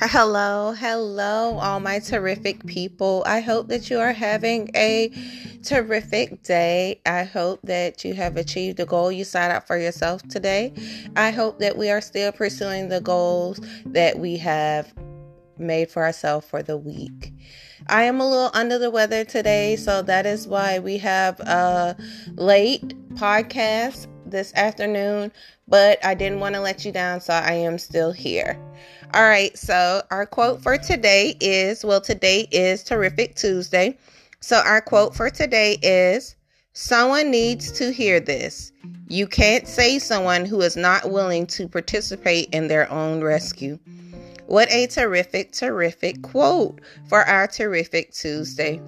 Hello, hello, all my terrific people. I hope that you are having a terrific day. I hope that you have achieved the goal you set out for yourself today. I hope that we are still pursuing the goals that we have made for ourselves for the week. I am a little under the weather today, so that is why we have a late podcast this afternoon, but I didn't want to let you down, so I am still here. All right, so our quote for today is well, today is Terrific Tuesday. So our quote for today is Someone needs to hear this. You can't save someone who is not willing to participate in their own rescue. What a terrific, terrific quote for our terrific Tuesday.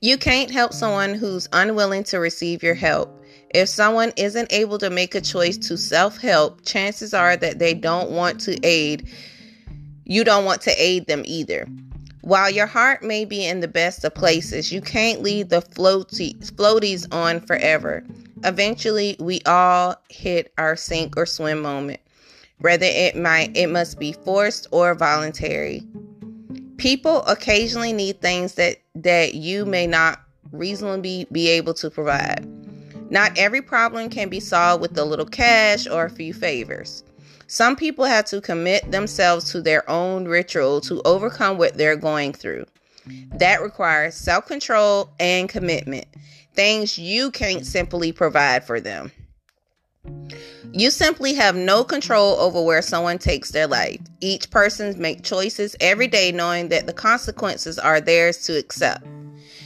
You can't help someone who's unwilling to receive your help. If someone isn't able to make a choice to self help, chances are that they don't want to aid. You don't want to aid them either. While your heart may be in the best of places, you can't leave the floaties, floaties on forever. Eventually, we all hit our sink or swim moment. Whether it might it must be forced or voluntary. People occasionally need things that that you may not reasonably be able to provide. Not every problem can be solved with a little cash or a few favors. Some people have to commit themselves to their own ritual to overcome what they're going through. That requires self control and commitment, things you can't simply provide for them. You simply have no control over where someone takes their life. Each person makes choices every day knowing that the consequences are theirs to accept.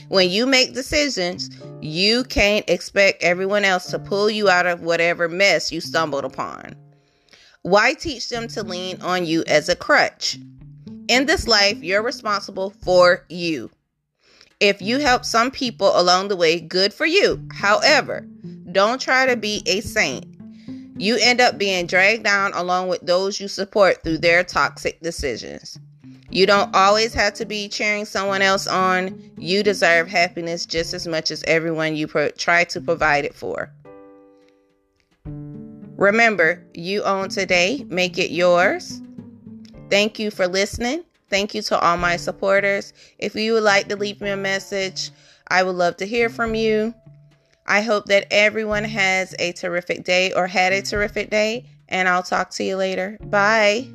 When you make decisions, you can't expect everyone else to pull you out of whatever mess you stumbled upon. Why teach them to lean on you as a crutch? In this life, you're responsible for you. If you help some people along the way, good for you. However, don't try to be a saint. You end up being dragged down along with those you support through their toxic decisions. You don't always have to be cheering someone else on. You deserve happiness just as much as everyone you pro- try to provide it for. Remember, you own today, make it yours. Thank you for listening. Thank you to all my supporters. If you would like to leave me a message, I would love to hear from you. I hope that everyone has a terrific day or had a terrific day, and I'll talk to you later. Bye.